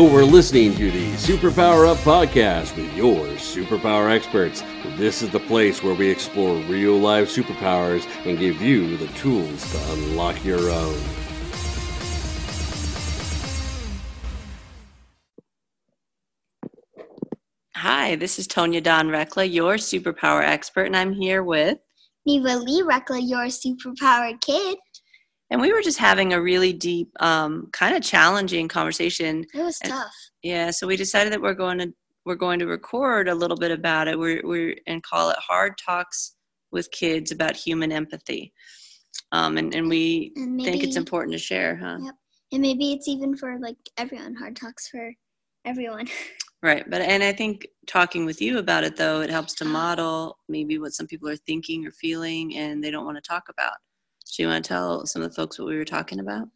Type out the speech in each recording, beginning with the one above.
You're listening to the Superpower Up Podcast with your superpower experts. This is the place where we explore real life superpowers and give you the tools to unlock your own. Hi, this is Tonya Dawn Recla, your superpower expert, and I'm here with Neva Lee Recla, your superpower kid. And we were just having a really deep, um, kind of challenging conversation. It was And- tough. Yeah, so we decided that we're going to we're going to record a little bit about it. We're we're and call it hard talks with kids about human empathy. Um, and and we And maybe, think it's important to share, huh? Yep. and maybe it's even for like everyone. Hard talks for everyone. Right. But and I think talking with you about it though, it helps to model maybe what some people are thinking or feeling and they don't want to talk about. So you want to tell some of the folks what we were talking about?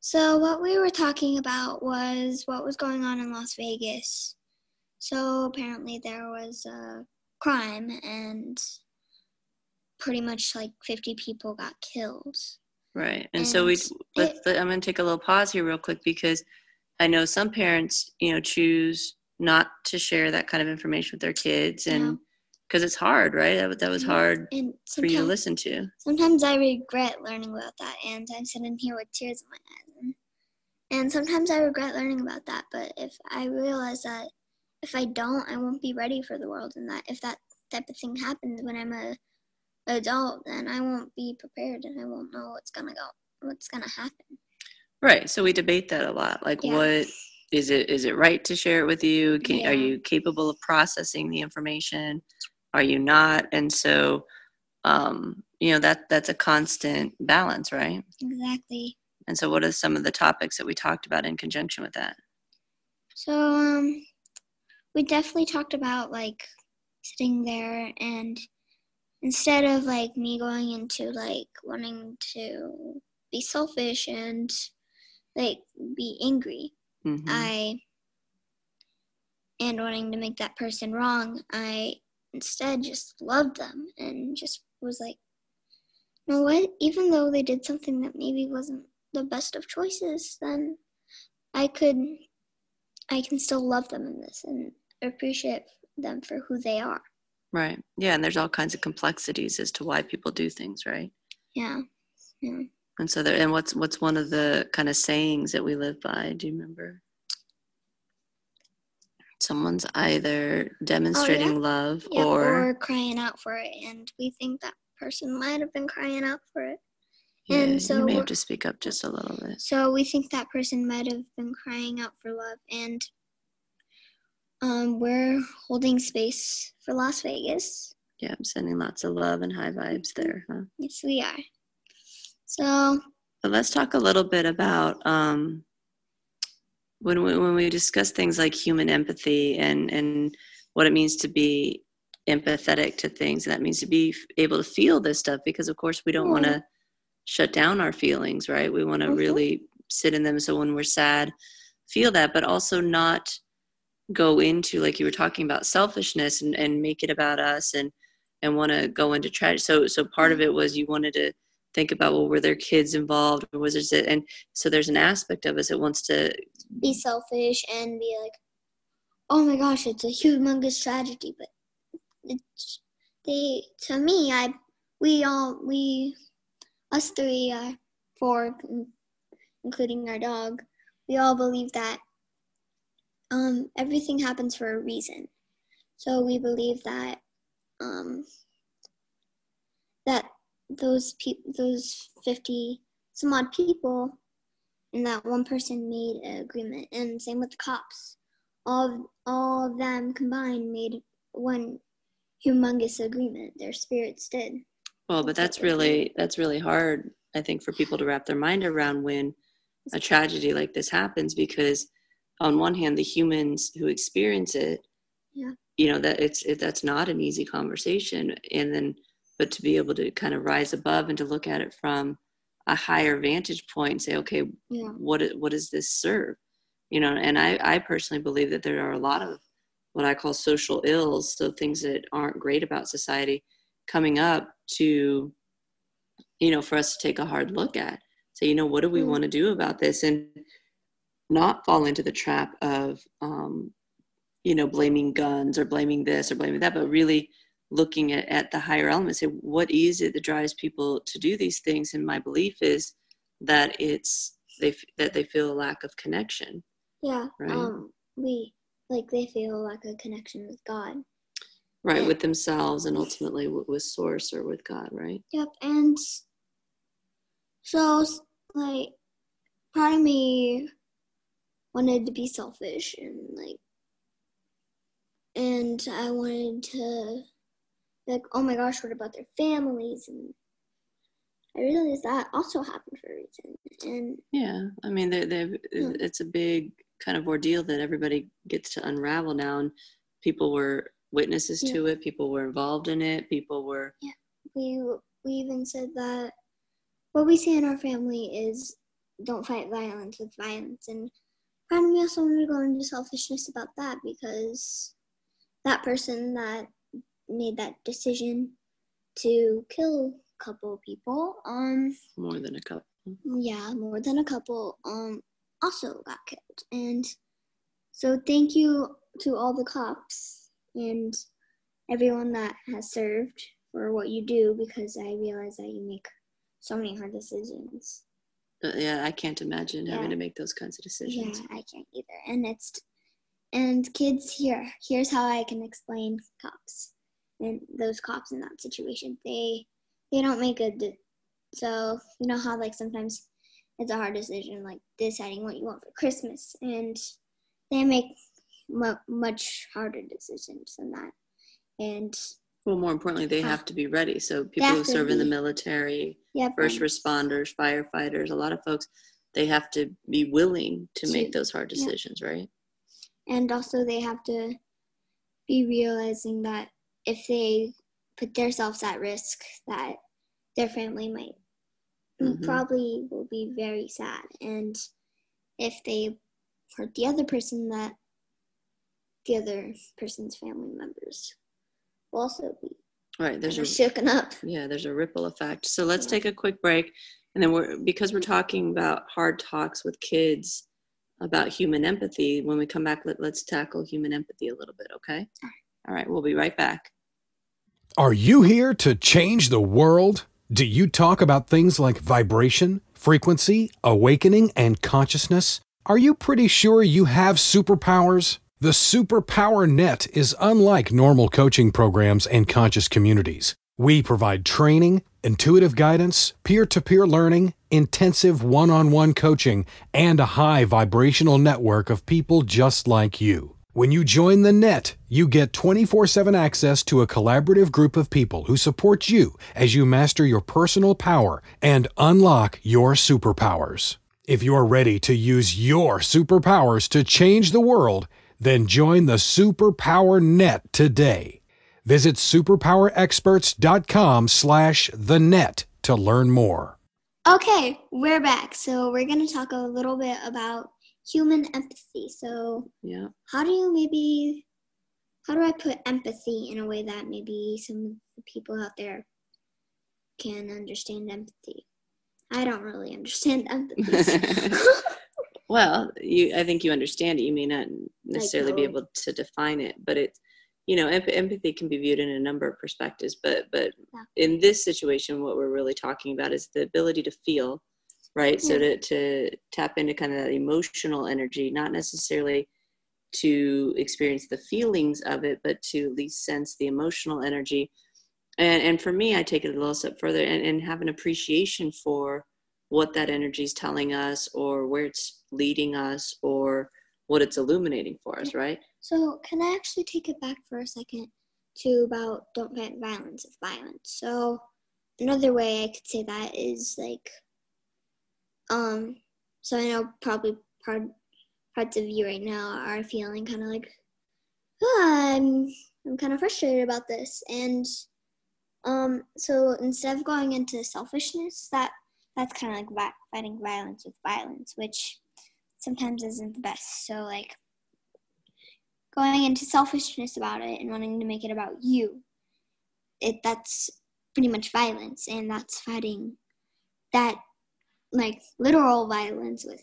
So what we were talking about was what was going on in Las Vegas. So apparently there was a crime and pretty much like 50 people got killed. Right. And, so we And let's I'm going to take a little pause here real quick because I know some parents, you know, choose not to share that kind of information with their kids and. Because it's hard, right? That, that was Mhm. hard And for you to listen to. sometimes I regret learning about that and I'm sitting here with tears in my eyes. And, and sometimes I regret learning about that, but if I realize that if I don't, I won't be ready for the world and that if that type of thing happens when I'm a adult, then I won't be prepared and I won't know what's gonna go what's gonna happen. Right. So we debate that a lot. Like Yeah. what is it is it right to share it with you? Can, Yeah. Are you capable of processing the information? Are you not? And so um, you know that that's a constant balance, right? Exactly. And so what are some of the topics that we talked about in conjunction with that? So um we definitely talked about like sitting there and instead of like me going into like wanting to be selfish and like be angry, Mhm. I and wanting to make that person wrong, I instead just loved them and just was like, you know what? Even though they did something that maybe wasn't the best of choices, then I could, I can still love them in this and appreciate them for who they are. Right. Yeah, and there's all kinds of complexities as to why people do things, right? Yeah. Yeah. And so there and what's what's one of the kind of sayings that we live by? Do you remember? Someone's either demonstrating love Yeah, or, or crying out for it, and we think that person might have been crying out for it. yeah, and you so may have to speak up just a little bit. So we think that person might have been crying out for love, and um, we're holding space for Las Vegas. Yeah, I'm sending lots of love and high vibes there, huh? Yes, we are. So But let's talk a little bit about um, when we when we discuss things like human empathy and and what it means to be empathetic to things, and that means to be able to feel this stuff. Because of course, we don't want to shut down our feelings, right? We want to Mhm. really sit in them. So when we're sad, feel that, but also not go into like you were talking about selfishness and, and make it about us and and want to go into tragedy. So so part of it was you wanted to think about well were there kids involved or was there and so there's an aspect of us that wants to be selfish and be like, "Oh my gosh, it's a humongous tragedy," but it's they to me, I we all we us three, are four, including our dog, we all believe that um, everything happens for a reason. So we believe that um, that those pe- those fifty some odd people and that one person made an agreement and same with the cops. All of, all of them combined made one humongous agreement. Their spirits did. Well but that's really that's really hard i think for people to wrap their mind around when a tragedy like this happens because on one hand the humans who experience it Yeah. you know that it's it, that's not an easy conversation. And then but to be able to kind of rise above and to look at it from a higher vantage point and say okay yeah. what what does this serve? You know and i i personally believe that there are a lot of what i call social ills so things that aren't great about society coming up to you know for us to take a hard look at. So you know what do we Mm. want to do about this? And not fall into the trap of um, you know blaming guns or blaming this or blaming that but really looking at, at the higher elements say what is it that drives people to do these things and my belief is that it's they that they feel a lack of connection Yeah. Right. Um, we like they feel like a connection with God. right with themselves and ultimately with, with source or with god right Yep. And so, like, part of me wanted to be selfish and like, and I wanted to like, oh my gosh, what about their families? And I realized that also happened for a reason. And yeah i mean they they Yeah. Hmm. it's a big kind of ordeal that everybody gets to unravel now and people were witnesses Yeah. to it people were involved in it people were Yeah, we we even said that what we say in our family is don't fight violence with violence and part of me also wanted to go into selfishness about that because that person that made that decision to kill a couple people um more than a couple. yeah more than a couple um also got killed. And so thank you to all the cops and everyone that has served for what you do because i realize that you make so many hard decisions. But yeah, I can't imagine having to make those kinds of decisions. yeah i can't either. And it's and kids here here's how i can explain cops and those cops in that situation they they don't make a de- so you know how like sometimes it's a hard decision like deciding what you want for christmas and they make mu- much harder decisions than that and Well, more importantly, they uh, have to be ready. So people who serve in the military, yeah first responders, firefighters, a lot of folks, they have to be willing to make those hard decisions, right? and also they have to be realizing that if they put themselves at risk that their family might Mhm. probably will be very sad and if they hurt the other person that the other person's family members will also be Right. There's a shooken up yeah, there's a ripple effect. So let's Yeah. take a quick break, and then we're because we're talking about hard talks with kids about human empathy. When we come back, let, let's tackle human empathy a little bit. Okay. all right, all right We'll be right back. Are you here to change the world? Do you talk about things like vibration, frequency, awakening, and consciousness? Are you pretty sure you have superpowers? The Superpower Net is unlike normal coaching programs and conscious communities. We provide training, intuitive guidance, peer to peer learning, intensive one on one coaching, and a high vibrational network of people just like you. When you join the net, you get 24 7 access to a collaborative group of people who support you as you master your personal power and unlock your superpowers. If you're ready to use your superpowers to change the world, then join the Superpower Net today. Visit superpowerexperts.com slash the net to learn more. okay we're back so we're going to talk a little bit about human empathy so Yeah. how do you maybe how do i put empathy in a way that maybe some of the people out there can understand empathy i don't really understand empathy well, you I think you understand it. You may not necessarily be able to define it, but it's you know, emp- empathy can be viewed in a number of perspectives. But but Yeah. in this situation, what we're really talking about is the ability to feel, right? So to to tap into kind of that emotional energy, not necessarily to experience the feelings of it, but to at least sense the emotional energy. And and for me, I take it a little step further and, and have an appreciation for what that energy is telling us or where it's leading us or what it's illuminating for us, right? So, can I actually take it back for a second to about don't fight violence with violence? So, another way I could say that is like, um, so I know probably part parts of you right now are feeling kind of like, ah, I'm I'm kind of frustrated about this, and um, so instead of going into selfishness, that that's kind of like vi- fighting violence with violence, which sometimes isn't the best. So like going into selfishness about it and wanting to make it about you it that's pretty much violence and that's fighting that like literal violence with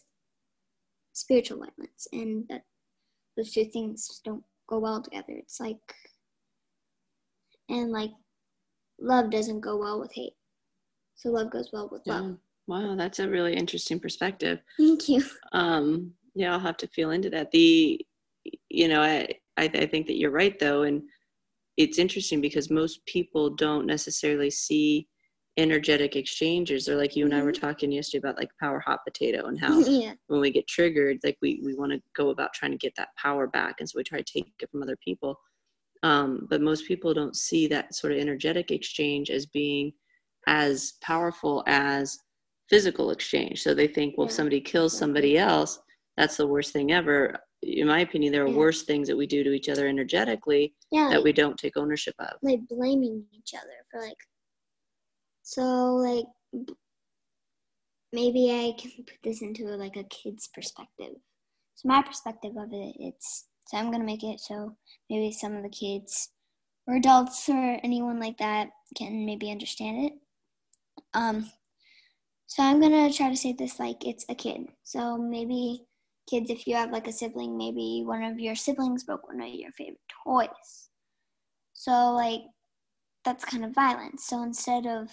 spiritual violence, and that those two things don't go well together. It's like, and like, love doesn't go well with hate. So love goes well with Yeah. love. Wow, that's a really interesting perspective. Thank you. Um, yeah, I'll have to feel into that. The, you know, I, I, I think that you're right though, and it's interesting because most people don't necessarily see energetic exchanges. Or like you and I were talking yesterday about like power hot potato and how yeah. when we get triggered, like we we want to go about trying to get that power back, and so we try to take it from other people. Um, but most people don't see that sort of energetic exchange as being as powerful as physical exchange. So they think, well, if somebody kills somebody else, that's the worst thing ever. In my opinion, there are Yeah. worse things that we do to each other energetically Yeah. that we don't take ownership of. like blaming each other for like. So like, maybe I can put this into like a kid's perspective. So my perspective of it, it's so I'm gonna make it so maybe some of the kids or adults or anyone like that can maybe understand it. Um, so I'm gonna try to say this like it's a kid. So maybe kids, if you have like a sibling, maybe one of your siblings broke one of your favorite toys. So like that's kind of violence. So instead of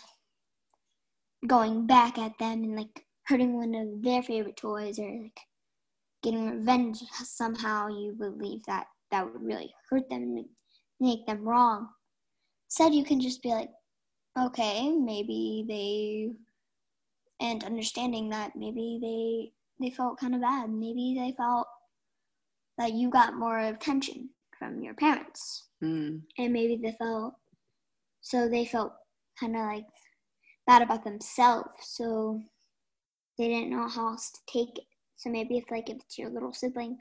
going back at them and like hurting one of their favorite toys or like getting revenge somehow, you believe that that would really hurt them and make them wrong. Instead, you can just be like, okay, maybe they, and understanding that maybe they they felt kind of bad. Maybe they felt that you got more attention from your parents Mm, and maybe they felt so they felt kind of like bad about themselves so they didn't know how else to take it. So maybe if like if it's your little sibling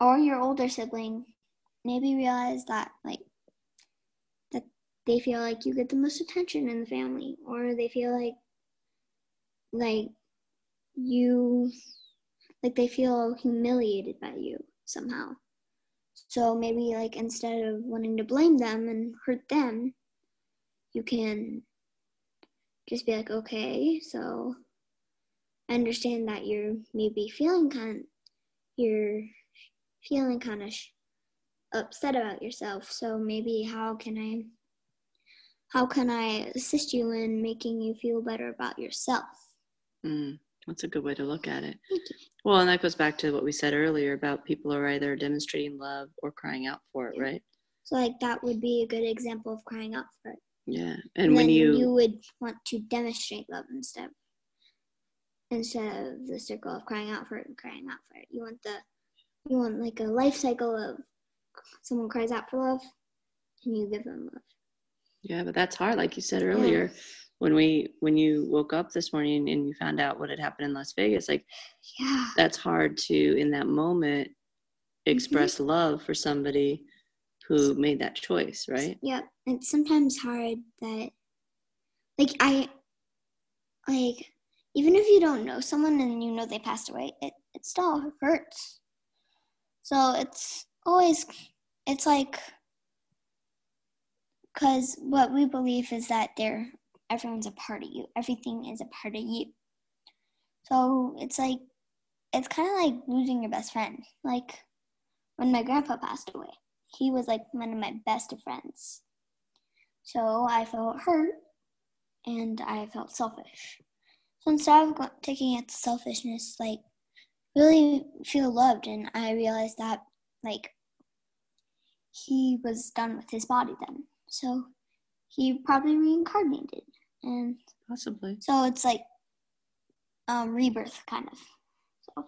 or your older sibling maybe realize that like that they feel like you get the most attention in the family or they feel like like you like they feel humiliated by you somehow. So maybe like instead of wanting to blame them and hurt them, you can just be like, okay, so I understand that you're maybe feeling kind, you're feeling kind of sh- upset about yourself. So maybe how can I, how can I assist you in making you feel better about yourself? mm, that's a good way to look at it. Well, and that goes back to what we said earlier about people are either demonstrating love or crying out for it, right? So like that would be a good example of crying out for it. Yeah. And when then you, would want to demonstrate love instead instead of the circle of crying out for it and crying out for it you want the you want like a life cycle of someone cries out for love and you give them love yeah, but that's hard, like you said earlier. When we when you woke up this morning and you found out what had happened in Las Vegas, like yeah that's hard to in that moment mm-hmm. express love for somebody who made that choice, right? yeah it's sometimes hard that like i like even if you don't know someone and you know they passed away it, it still hurts. So it's always it's like because what we believe is that they're everyone's a part of you. Everything is a part of you. So it's like it's kind of like losing your best friend. Like when my grandpa passed away he was like one of my best of friends so i felt hurt and i felt selfish so instead of taking it to selfishness like really feel loved and i realized that like he was done with his body then so he probably reincarnated and Possibly. so it's like um rebirth kind of so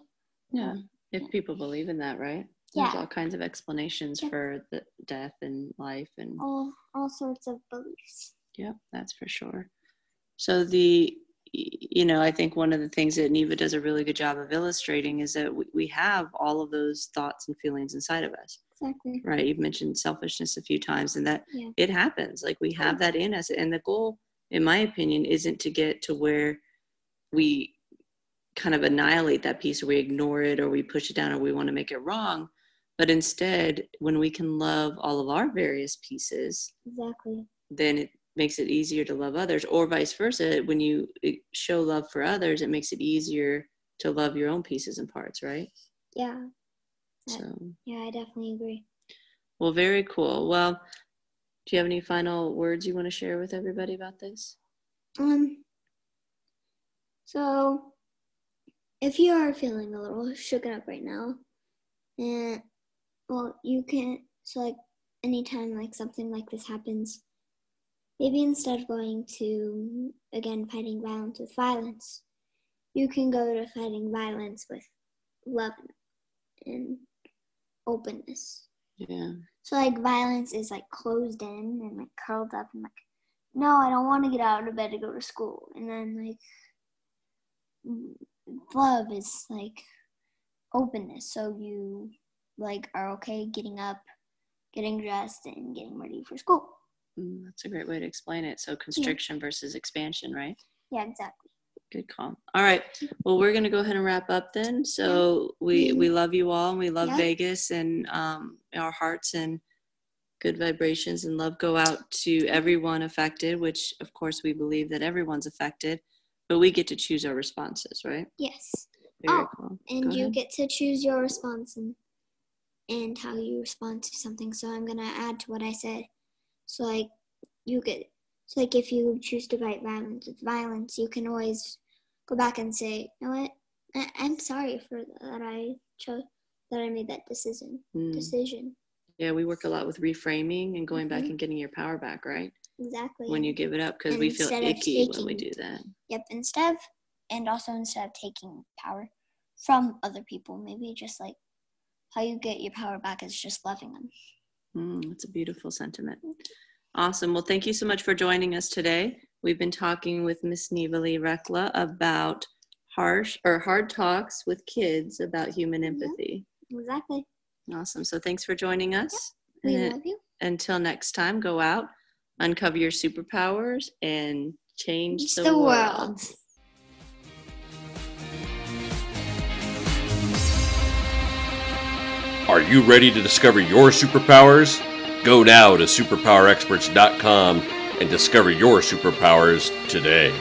Yeah. If people believe in that, right? There's Yeah. all kinds of explanations Yeah. for the death and life and all all sorts of beliefs Yeah, that's for sure. So the you know, I think one of the things that Neva does a really good job of illustrating is that we, we have all of those thoughts and feelings inside of us, exactly right? You've mentioned selfishness a few times, and that Yeah. it happens. Like we have that in us, and the goal, in my opinion, isn't to get to where we kind of annihilate that piece, or we ignore it, or we push it down, or we want to make it wrong. But instead, when we can love all of our various pieces, exactly then it makes it easier to love others or vice versa when you eh, show love for others it makes it easier to love your own pieces and parts, right? Yeah. Yeah. So, Yeah, I definitely agree. well, very cool. Well, do you have any final words you want to share with everybody about this? Um. So, if you are feeling a little shooken up right now, and well, you can so like anytime like something like this happens, maybe instead of going to again fighting violence with violence, you can go to fighting violence with love and openness. Yeah. So like violence is like closed in and like curled up and like, no, I don't want to get out of bed to go to school. And then like love is like openness. So you like are okay getting up, getting dressed, and getting ready for school. Mm, that's a great way to explain it. So, constriction versus expansion, right? Yeah, exactly. Good call. All right. Well, we're gonna go ahead and wrap up then. So we we love you all, and we love Yeah. Vegas, and um, our hearts and good vibrations and love go out to everyone affected. Which, of course, we believe that everyone's affected, but we get to choose our responses, right? Yes. Very Oh, cool. And Go you ahead. get to choose your response and and how you respond to something. So I'm gonna add to what I said. So like you get so like if you choose to fight violence with violence, you can always go back and say, you know what, I- I'm sorry for that I chose that I made that decision Mm. decision. Yeah, we work a lot with reframing and going back Mhm. and getting your power back, right? Exactly. When you give it up, because we feel icky when we do that. Yep, instead of and also instead of taking power from other people, maybe just like how you get your power back is just loving them. Mm, that's a beautiful sentiment. Awesome. Well, thank you so much for joining us today. We've been talking with Miss Neva Lee Recla about harsh or hard talks with kids about human Mhm. empathy. Exactly. Awesome. So thanks for joining us. We And love you. until next time, go out, uncover your superpowers, and change the, the world. world. Are you ready to discover your superpowers? Go now to superpowerexperts.com and discover your superpowers today.